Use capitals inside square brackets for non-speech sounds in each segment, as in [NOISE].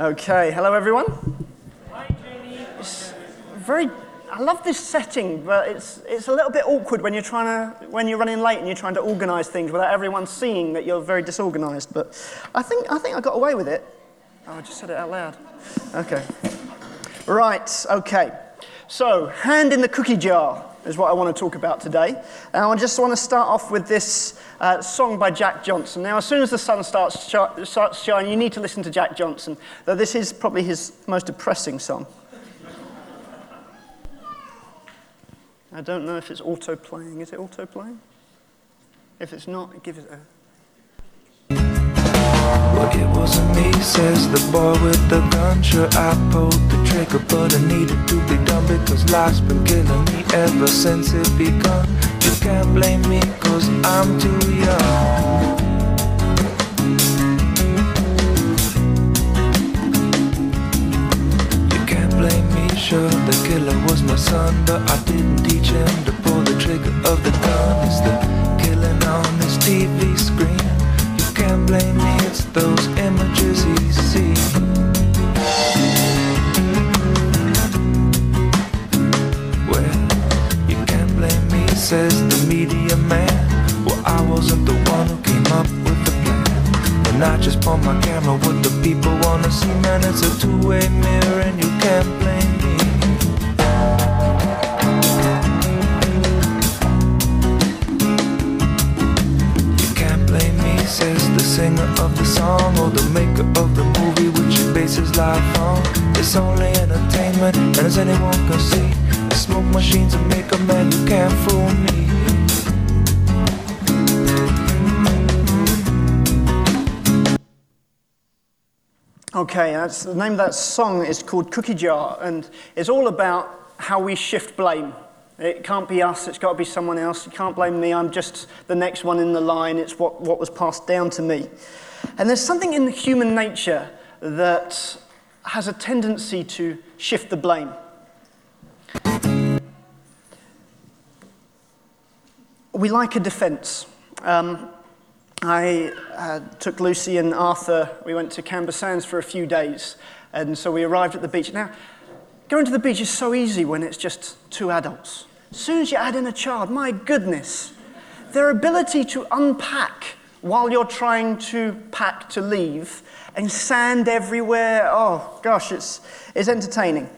Okay, hello everyone. Hi, Jamie. It's very. I love this setting, but it's it's a little bit awkward when you're trying to when you're running late and you're trying to organise things without everyone seeing that you're very disorganised. But I think I think I got away with it. Oh, I just said it out loud. Okay. Right. Okay. So, hand in the cookie jar is what I want to talk about today. And I just want to start off with this uh, song by Jack Johnson. Now, as soon as the sun starts, starts shining, you need to listen to Jack Johnson, though this is probably his most depressing song. I don't know if it's auto playing. Is it auto playing? If it's not, give it a. says the boy with the gun. Sure, I pulled the trigger, but I needed to be done because life's been killing me ever since it begun. You can't blame me, cause I'm too young. You can't blame me, sure, the killer was my son, but I didn't teach him to pull the trigger of the gun. It's the killing on his TV screen. You can't blame me, it's those images he sees. Well, you can't blame me, says the media man. Well, I wasn't the one who came up with the plan. And I just point my camera what the people wanna see, man. It's a two-way mirror, song or the maker of the movie which it bases life on. It's only entertainment, and as anyone can see, the smoke machines and make a man, you can't fool me. Okay, uh, that's, the name of that song is called Cookie Jar, and it's all about how we shift blame. It can't be us, it's got to be someone else. You can't blame me, I'm just the next one in the line. It's what, what was passed down to me. And there's something in human nature that has a tendency to shift the blame. We like a defense. Um, I uh, took Lucy and Arthur, we went to Camber Sands for a few days, and so we arrived at the beach. Now, going to the beach is so easy when it's just two adults. As soon as you add in a child, my goodness, their ability to unpack while you're trying to pack to leave and sand everywhere, oh gosh, it's, it's entertaining.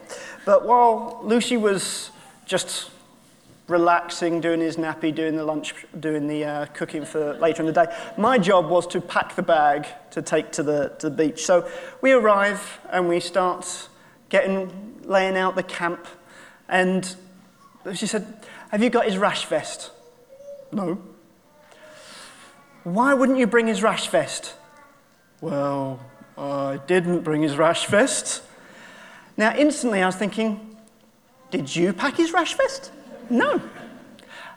But while Lucy was just relaxing, doing his nappy, doing the lunch, doing the uh, cooking for later in the day. My job was to pack the bag to take to the, to the beach. So we arrive and we start getting, laying out the camp. And she said, Have you got his rash vest? No. Why wouldn't you bring his rash vest? Well, I didn't bring his rash vest. Now, instantly I was thinking, Did you pack his rash vest? No.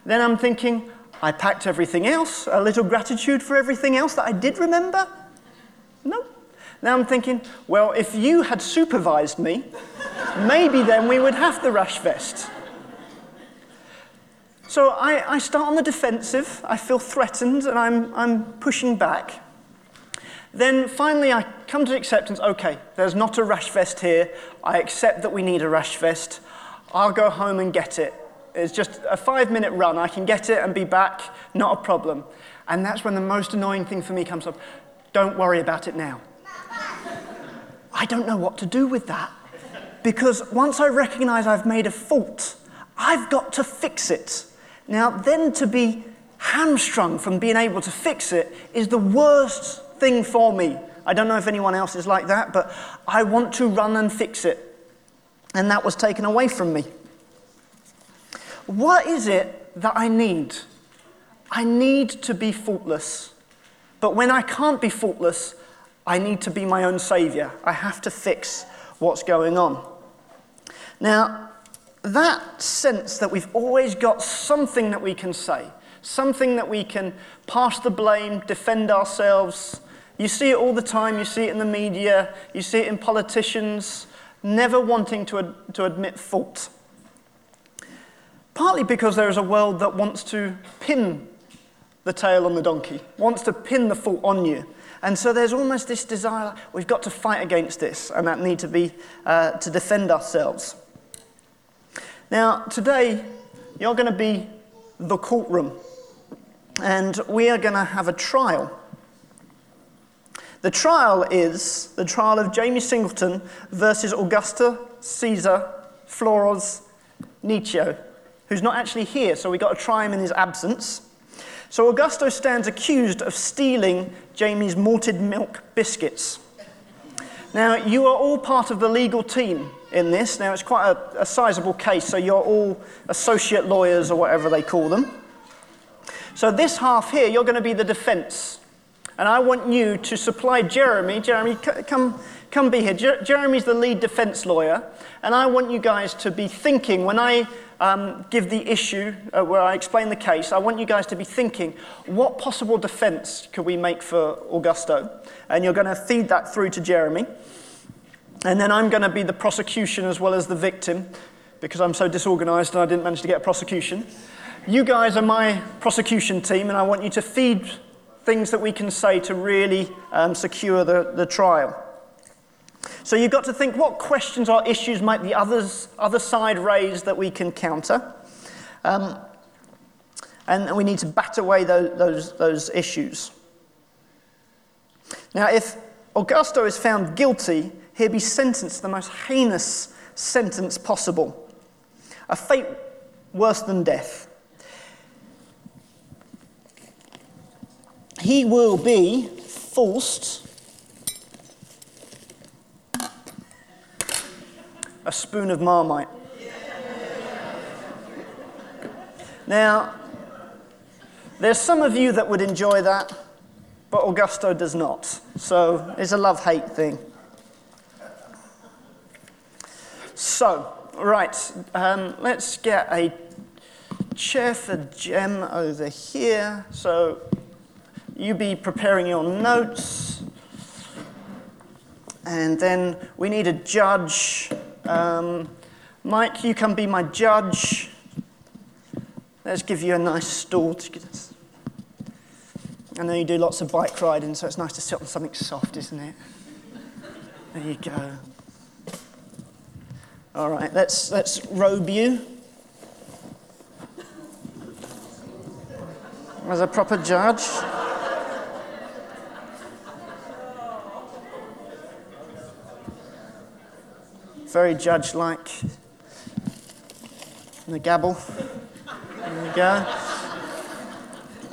Then I'm thinking, I packed everything else, a little gratitude for everything else that I did remember? No. Now I'm thinking, well, if you had supervised me, maybe then we would have the rash vest. So I, I start on the defensive, I feel threatened, and I'm, I'm pushing back. Then finally, I come to acceptance okay, there's not a rash vest here. I accept that we need a rash vest. I'll go home and get it. It's just a five minute run. I can get it and be back, not a problem. And that's when the most annoying thing for me comes up don't worry about it now. [LAUGHS] I don't know what to do with that. Because once I recognize I've made a fault, I've got to fix it. Now, then to be hamstrung from being able to fix it is the worst thing for me. I don't know if anyone else is like that, but I want to run and fix it. And that was taken away from me. What is it that I need? I need to be faultless. But when I can't be faultless, I need to be my own savior. I have to fix what's going on. Now, that sense that we've always got something that we can say, something that we can pass the blame, defend ourselves. You see it all the time, you see it in the media, you see it in politicians, never wanting to, ad- to admit fault. Partly because there is a world that wants to pin the tail on the donkey, wants to pin the fault on you. And so there's almost this desire, we've got to fight against this, and that need to be uh, to defend ourselves. Now, today, you're going to be the courtroom, and we are going to have a trial. The trial is the trial of Jamie Singleton versus Augusto Cesar Flores Nicho, who's not actually here, so we've got to try him in his absence. So Augusto stands accused of stealing Jamie's malted milk biscuits. Now, you are all part of the legal team in this. Now, it's quite a, a sizable case, so you're all associate lawyers or whatever they call them. So, this half here, you're going to be the defense. And I want you to supply Jeremy. Jeremy, come, come be here. Jer- Jeremy's the lead defense lawyer. And I want you guys to be thinking when I um, give the issue, uh, where I explain the case, I want you guys to be thinking what possible defense could we make for Augusto? And you're going to feed that through to Jeremy. And then I'm going to be the prosecution as well as the victim because I'm so disorganized and I didn't manage to get a prosecution. You guys are my prosecution team, and I want you to feed things that we can say to really um, secure the, the trial. So you've got to think what questions or issues might the others, other side raise that we can counter. Um, and we need to bat away those, those, those issues. Now, if Augusto is found guilty, he'll be sentenced the most heinous sentence possible a fate worse than death. He will be forced a spoon of marmite. Now, there's some of you that would enjoy that, but Augusto does not. So it's a love hate thing. So, right, um, let's get a chair for Gem over here. So, you be preparing your notes. And then we need a judge. Um, Mike, you can be my judge. Let's give you a nice stool. I know you do lots of bike riding, so it's nice to sit on something soft, isn't it? There you go. All right, let's, let's robe you as a proper judge. Very judge like. The gabble. There we go.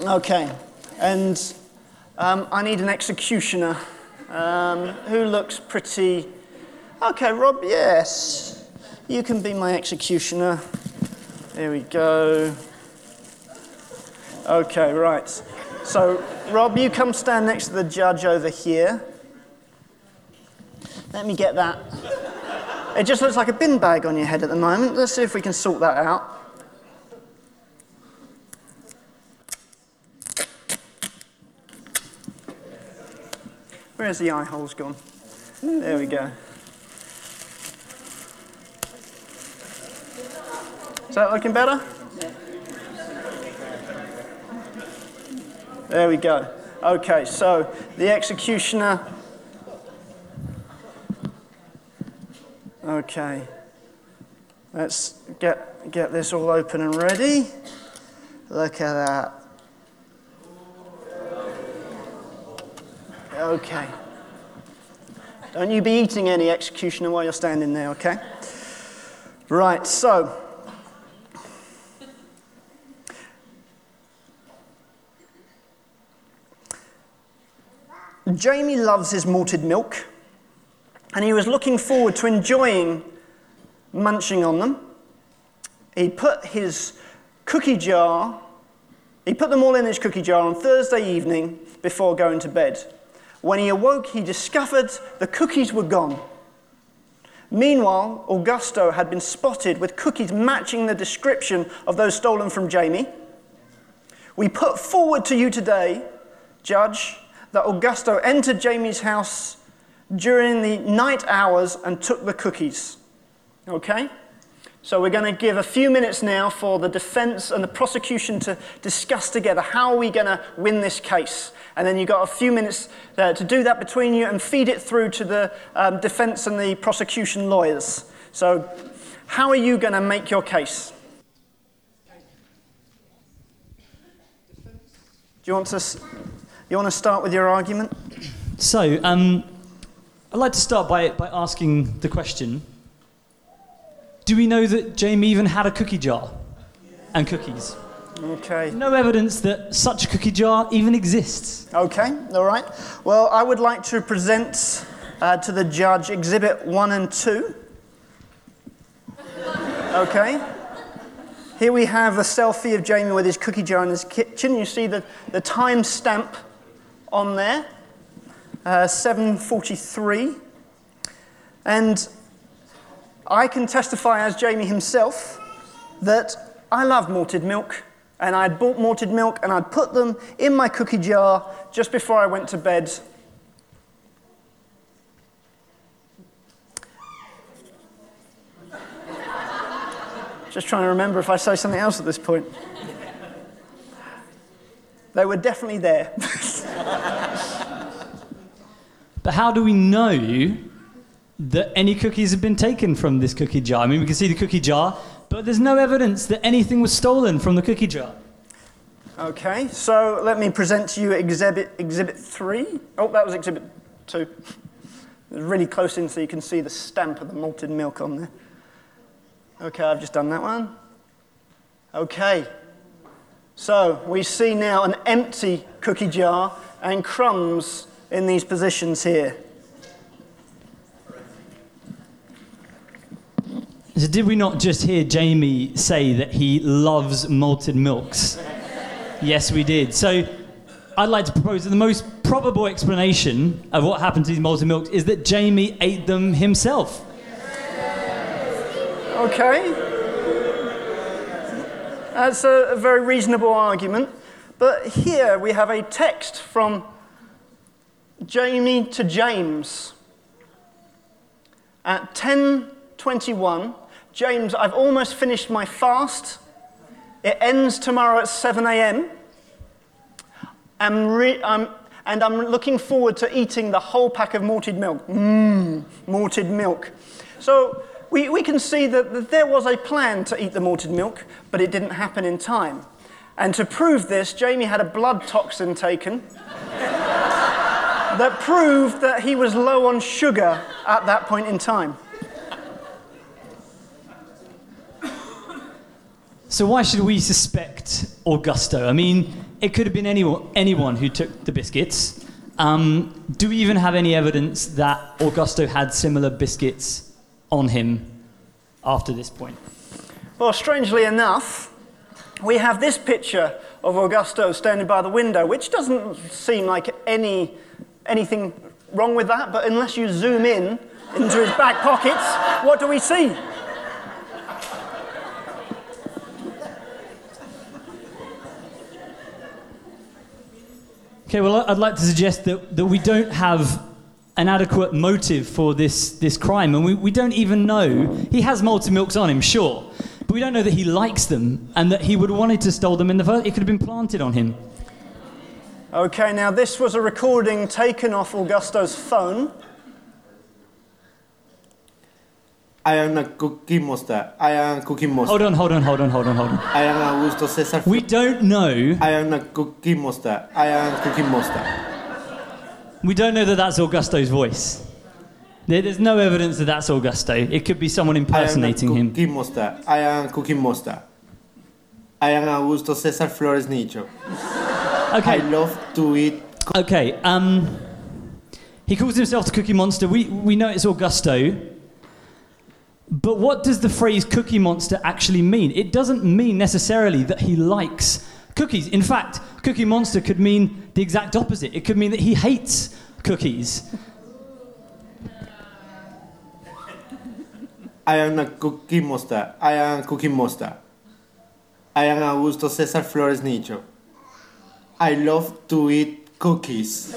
Okay, and um, I need an executioner um, who looks pretty. Okay, Rob, yes. You can be my executioner. There we go. Okay, right. So, Rob, you come stand next to the judge over here. Let me get that. It just looks like a bin bag on your head at the moment. Let's see if we can sort that out. Where's the eye holes gone? There we go. Is that looking better? There we go. Okay, so the executioner Okay, let's get, get this all open and ready. Look at that. Okay. Don't you be eating any executioner while you're standing there, okay? Right, so. Jamie loves his malted milk and he was looking forward to enjoying munching on them. He put his cookie jar, he put them all in his cookie jar on Thursday evening before going to bed. When he awoke, he discovered the cookies were gone. Meanwhile, Augusto had been spotted with cookies matching the description of those stolen from Jamie. We put forward to you today, Judge, that Augusto entered Jamie's house during the night hours and took the cookies. Okay? So we're going to give a few minutes now for the defense and the prosecution to discuss together how are we going to win this case. And then you've got a few minutes uh, to do that between you and feed it through to the um, defense and the prosecution lawyers. So, how are you going to make your case? Do you want to, you want to start with your argument? So, um, I'd like to start by, by asking the question Do we know that Jamie even had a cookie jar and cookies? Okay. No evidence that such a cookie jar even exists. Okay, all right. Well, I would like to present uh, to the judge Exhibit 1 and 2. Okay. Here we have a selfie of Jamie with his cookie jar in his kitchen. You see the, the time stamp on there, uh, 7.43. And I can testify as Jamie himself that I love malted milk. And I'd bought malted milk and I'd put them in my cookie jar just before I went to bed. [LAUGHS] Just trying to remember if I say something else at this point. They were definitely there. [LAUGHS] But how do we know that any cookies have been taken from this cookie jar? I mean, we can see the cookie jar, but there's no evidence that anything was stolen from the cookie jar. Okay, so let me present to you exhibit, exhibit 3. Oh, that was exhibit 2. It's really close in so you can see the stamp of the malted milk on there. Okay, I've just done that one. Okay, so we see now an empty cookie jar and crumbs in these positions here. So, did we not just hear Jamie say that he loves malted milks? yes, we did. So, I'd like to propose that the most probable explanation of what happened to these malted milks is that Jamie ate them himself. Okay. That's a, a very reasonable argument. But here we have a text from Jamie to James. At 10:21, James, I've almost finished my fast. It ends tomorrow at 7 a.m. I'm re- I'm, and I'm looking forward to eating the whole pack of malted milk. Mmm, malted milk. So we, we can see that, that there was a plan to eat the malted milk, but it didn't happen in time. And to prove this, Jamie had a blood toxin taken [LAUGHS] that proved that he was low on sugar at that point in time. So, why should we suspect Augusto? I mean, it could have been anyone, anyone who took the biscuits. Um, do we even have any evidence that Augusto had similar biscuits on him after this point? Well, strangely enough, we have this picture of Augusto standing by the window, which doesn't seem like any, anything wrong with that, but unless you zoom in into his back pockets, what do we see? Okay, well, I'd like to suggest that, that we don't have an adequate motive for this, this crime, and we, we don't even know. He has malted milks on him, sure, but we don't know that he likes them and that he would have wanted to stole them in the first. It could have been planted on him. Okay, now this was a recording taken off Augusto's phone. I am a cookie monster. I am a cookie monster. Hold on, hold on, hold on, hold on, hold on. I am Augusto Cesar. We don't know. I am a cookie monster. I am a cookie monster. We don't know that that's Augusto's voice. There's no evidence that that's Augusto. It could be someone impersonating I am a impersonating him. monster. I am a cookie monster. I am Augusto Cesar Flores Nicho. I love to eat. okay. Um, he calls himself the Cookie Monster. We we know it's Augusto. But what does the phrase Cookie Monster actually mean? It doesn't mean necessarily that he likes cookies. In fact, Cookie Monster could mean the exact opposite. It could mean that he hates cookies. I am a cookie monster. I am a cookie monster. I am Augusto Cesar Flores Nicho. I love to eat cookies.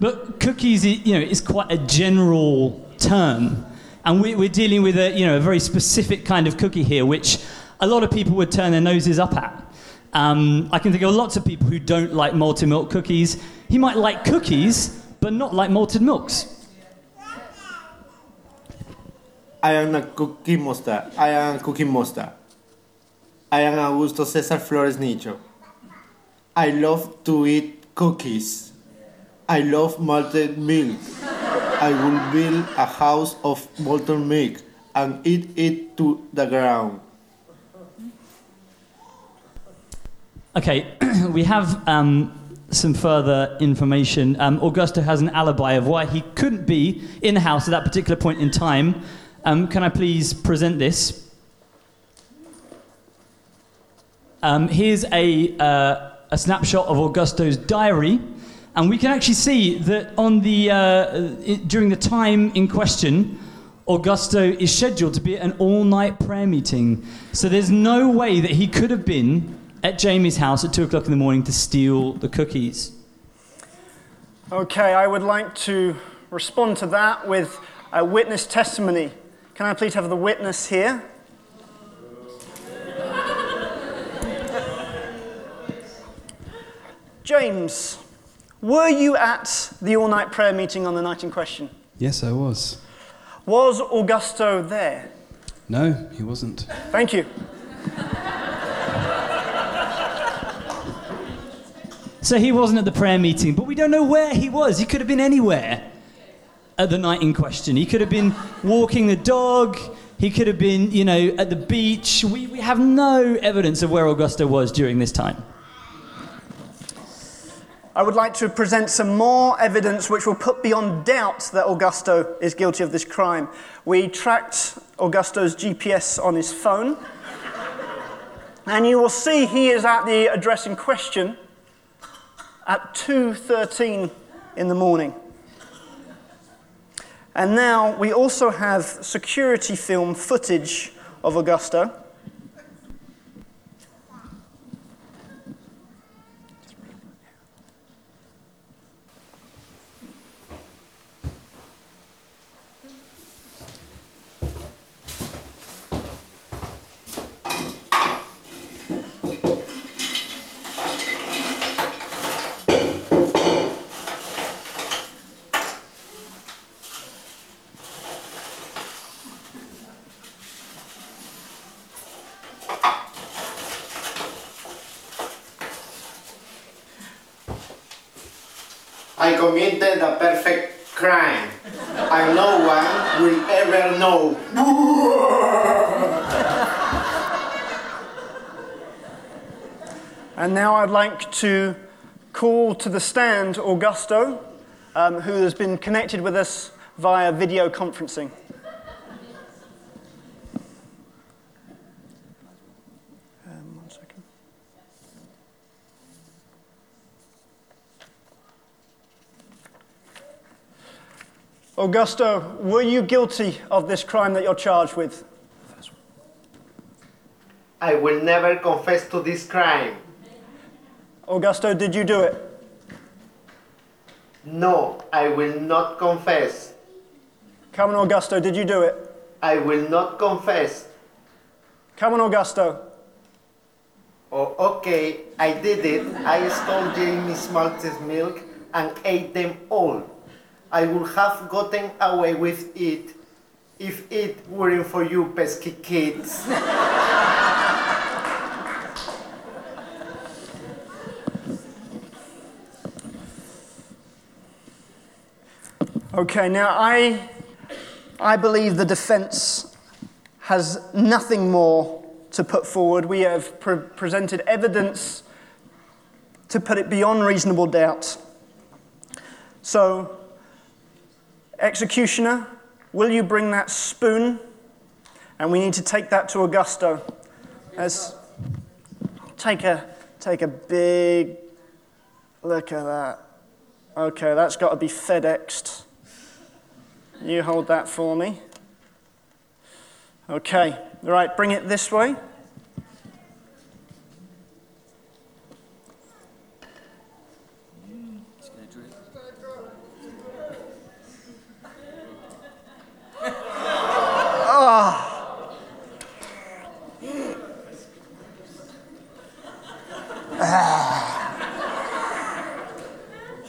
But cookies, you know, is quite a general term. And we, we're dealing with a, you know, a very specific kind of cookie here, which a lot of people would turn their noses up at. Um, I can think of lots of people who don't like malted milk cookies. He might like cookies, but not like malted milks. I am a cookie monster. I am a cookie monster. I am Augusto Cesar Flores Nicho. I love to eat cookies. I love malted milk. I will build a house of molten milk and eat it to the ground. Okay, [CLEARS THROAT] we have um, some further information. Um, Augusto has an alibi of why he couldn't be in the house at that particular point in time. Um, can I please present this? Um, here's a, uh, a snapshot of Augusto's diary, and we can actually see that on the, uh, during the time in question, Augusto is scheduled to be at an all night prayer meeting. So there's no way that he could have been at Jamie's house at 2 o'clock in the morning to steal the cookies. Okay, I would like to respond to that with a witness testimony. Can I please have the witness here? James, were you at the all night prayer meeting on the night in question? Yes, I was. Was Augusto there? No, he wasn't. Thank you. So he wasn't at the prayer meeting, but we don't know where he was. He could have been anywhere at the night in question. He could have been walking the dog. He could have been, you know, at the beach. We, we have no evidence of where Augusto was during this time. I would like to present some more evidence which will put beyond doubt that Augusto is guilty of this crime. We tracked Augusto's GPS on his phone, and you will see he is at the address in question at 2:13 in the morning. And now we also have security film footage of Augusto. I committed a perfect crime, and no one will ever know. And now I'd like to call to the stand Augusto, um, who has been connected with us via video conferencing. Um, one second. Augusto, were you guilty of this crime that you're charged with? I will never confess to this crime. Augusto, did you do it? No, I will not confess. Come on, Augusto, did you do it? I will not confess. Come on, Augusto. Oh, okay, I did it. I stole Jamie's malted milk and ate them all. I would have gotten away with it if it weren't for you pesky kids. [LAUGHS] Okay, now I, I believe the defense has nothing more to put forward. We have pre- presented evidence to put it beyond reasonable doubt. So, executioner, will you bring that spoon? And we need to take that to Augusto. As, take a, take a big look at that. Okay, that's got to be FedExed. You hold that for me. Okay, right, bring it this way. Ah. Ah.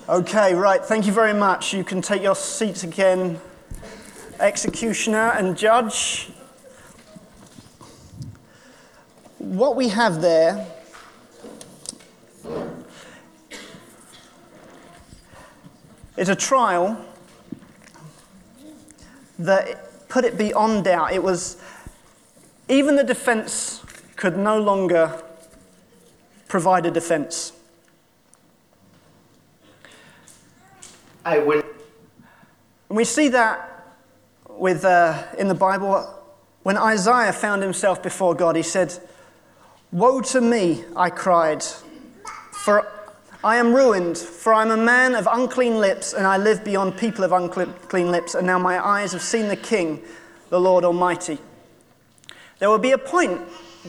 Okay, right, thank you very much. You can take your seats again executioner and judge. What we have there is a trial that put it beyond doubt. It was, even the defense could no longer provide a defense. I will. And we see that with, uh, in the Bible. When Isaiah found himself before God, he said, Woe to me, I cried, for I am ruined, for I am a man of unclean lips, and I live beyond people of unclean lips, and now my eyes have seen the King, the Lord Almighty. There will be a point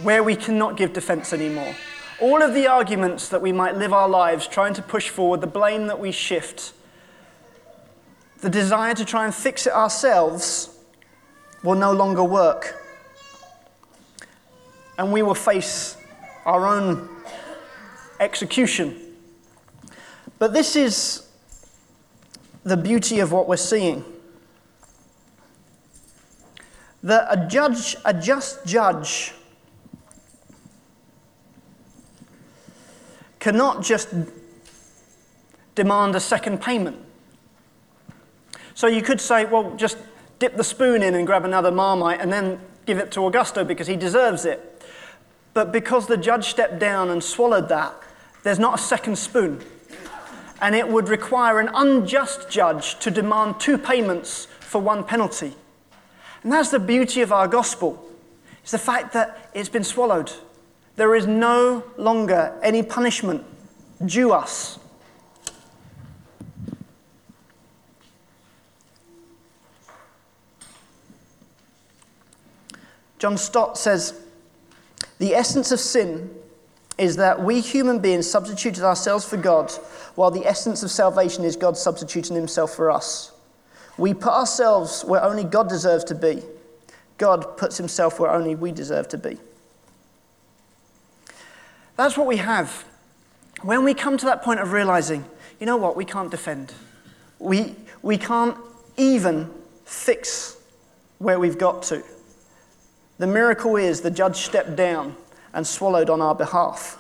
where we cannot give defense anymore. All of the arguments that we might live our lives trying to push forward, the blame that we shift, the desire to try and fix it ourselves will no longer work. And we will face our own execution. But this is the beauty of what we're seeing. That a judge, a just judge, cannot just demand a second payment. So you could say, well, just dip the spoon in and grab another marmite and then give it to Augusto because he deserves it. But because the judge stepped down and swallowed that, there's not a second spoon. And it would require an unjust judge to demand two payments for one penalty. And that's the beauty of our gospel. It's the fact that it's been swallowed. There is no longer any punishment due us. John Stott says The essence of sin is that we human beings substituted ourselves for God, while the essence of salvation is God substituting himself for us. We put ourselves where only God deserves to be. God puts himself where only we deserve to be. That's what we have. When we come to that point of realizing, you know what, we can't defend. We, we can't even fix where we've got to. The miracle is the judge stepped down and swallowed on our behalf.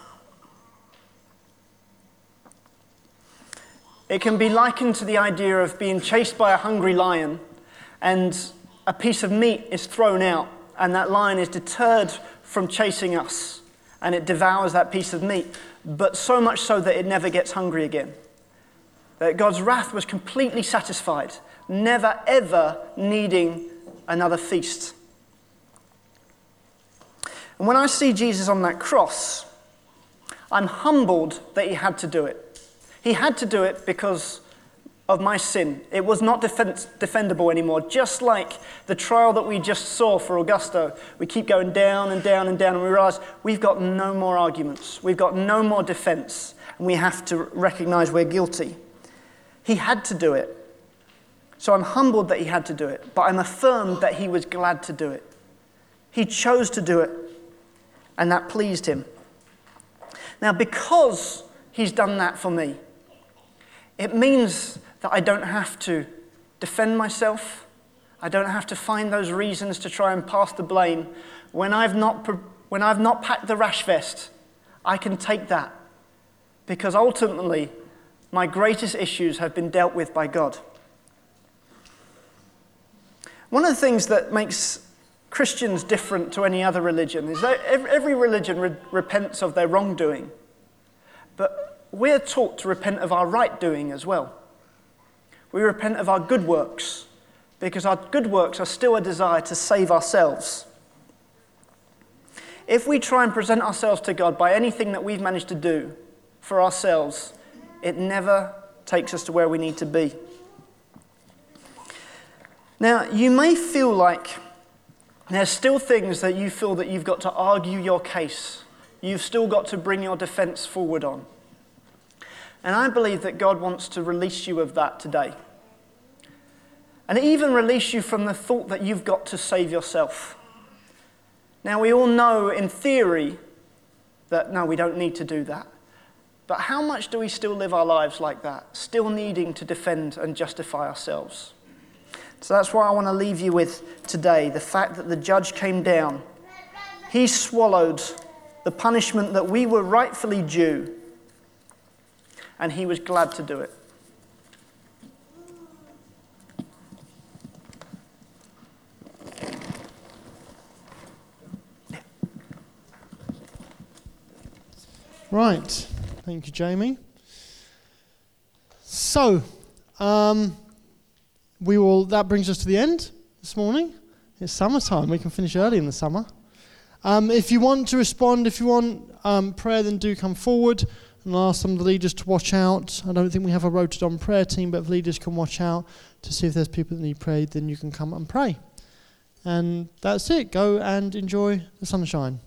It can be likened to the idea of being chased by a hungry lion and a piece of meat is thrown out, and that lion is deterred from chasing us and it devours that piece of meat, but so much so that it never gets hungry again. That God's wrath was completely satisfied, never ever needing another feast. And when I see Jesus on that cross, I'm humbled that he had to do it. He had to do it because of my sin. It was not defend- defendable anymore. Just like the trial that we just saw for Augusto, we keep going down and down and down, and we realize we've got no more arguments, we've got no more defense, and we have to recognize we're guilty. He had to do it. So I'm humbled that he had to do it, but I'm affirmed that he was glad to do it. He chose to do it and that pleased him. Now, because he's done that for me, it means that I don't have to defend myself. I don't have to find those reasons to try and pass the blame. When I've not, when I've not packed the rash vest, I can take that because ultimately my greatest issues have been dealt with by God. One of the things that makes Christians different to any other religion is that every religion re- repents of their wrongdoing. But we're taught to repent of our right doing as well. We repent of our good works because our good works are still a desire to save ourselves. If we try and present ourselves to God by anything that we've managed to do for ourselves, it never takes us to where we need to be. Now, you may feel like there's still things that you feel that you've got to argue your case. You've still got to bring your defense forward on. And I believe that God wants to release you of that today. And even release you from the thought that you've got to save yourself. Now, we all know in theory that no, we don't need to do that. But how much do we still live our lives like that, still needing to defend and justify ourselves? So that's what I want to leave you with today the fact that the judge came down. He swallowed the punishment that we were rightfully due, and he was glad to do it. Right. Thank you, Jamie. So, um, we will. That brings us to the end this morning. It's summertime. We can finish early in the summer. Um, if you want to respond, if you want um, prayer, then do come forward and ask some of the leaders to watch out. I don't think we have a rotated on prayer team, but if leaders can watch out to see if there's people that need prayed, then you can come and pray. And that's it. Go and enjoy the sunshine.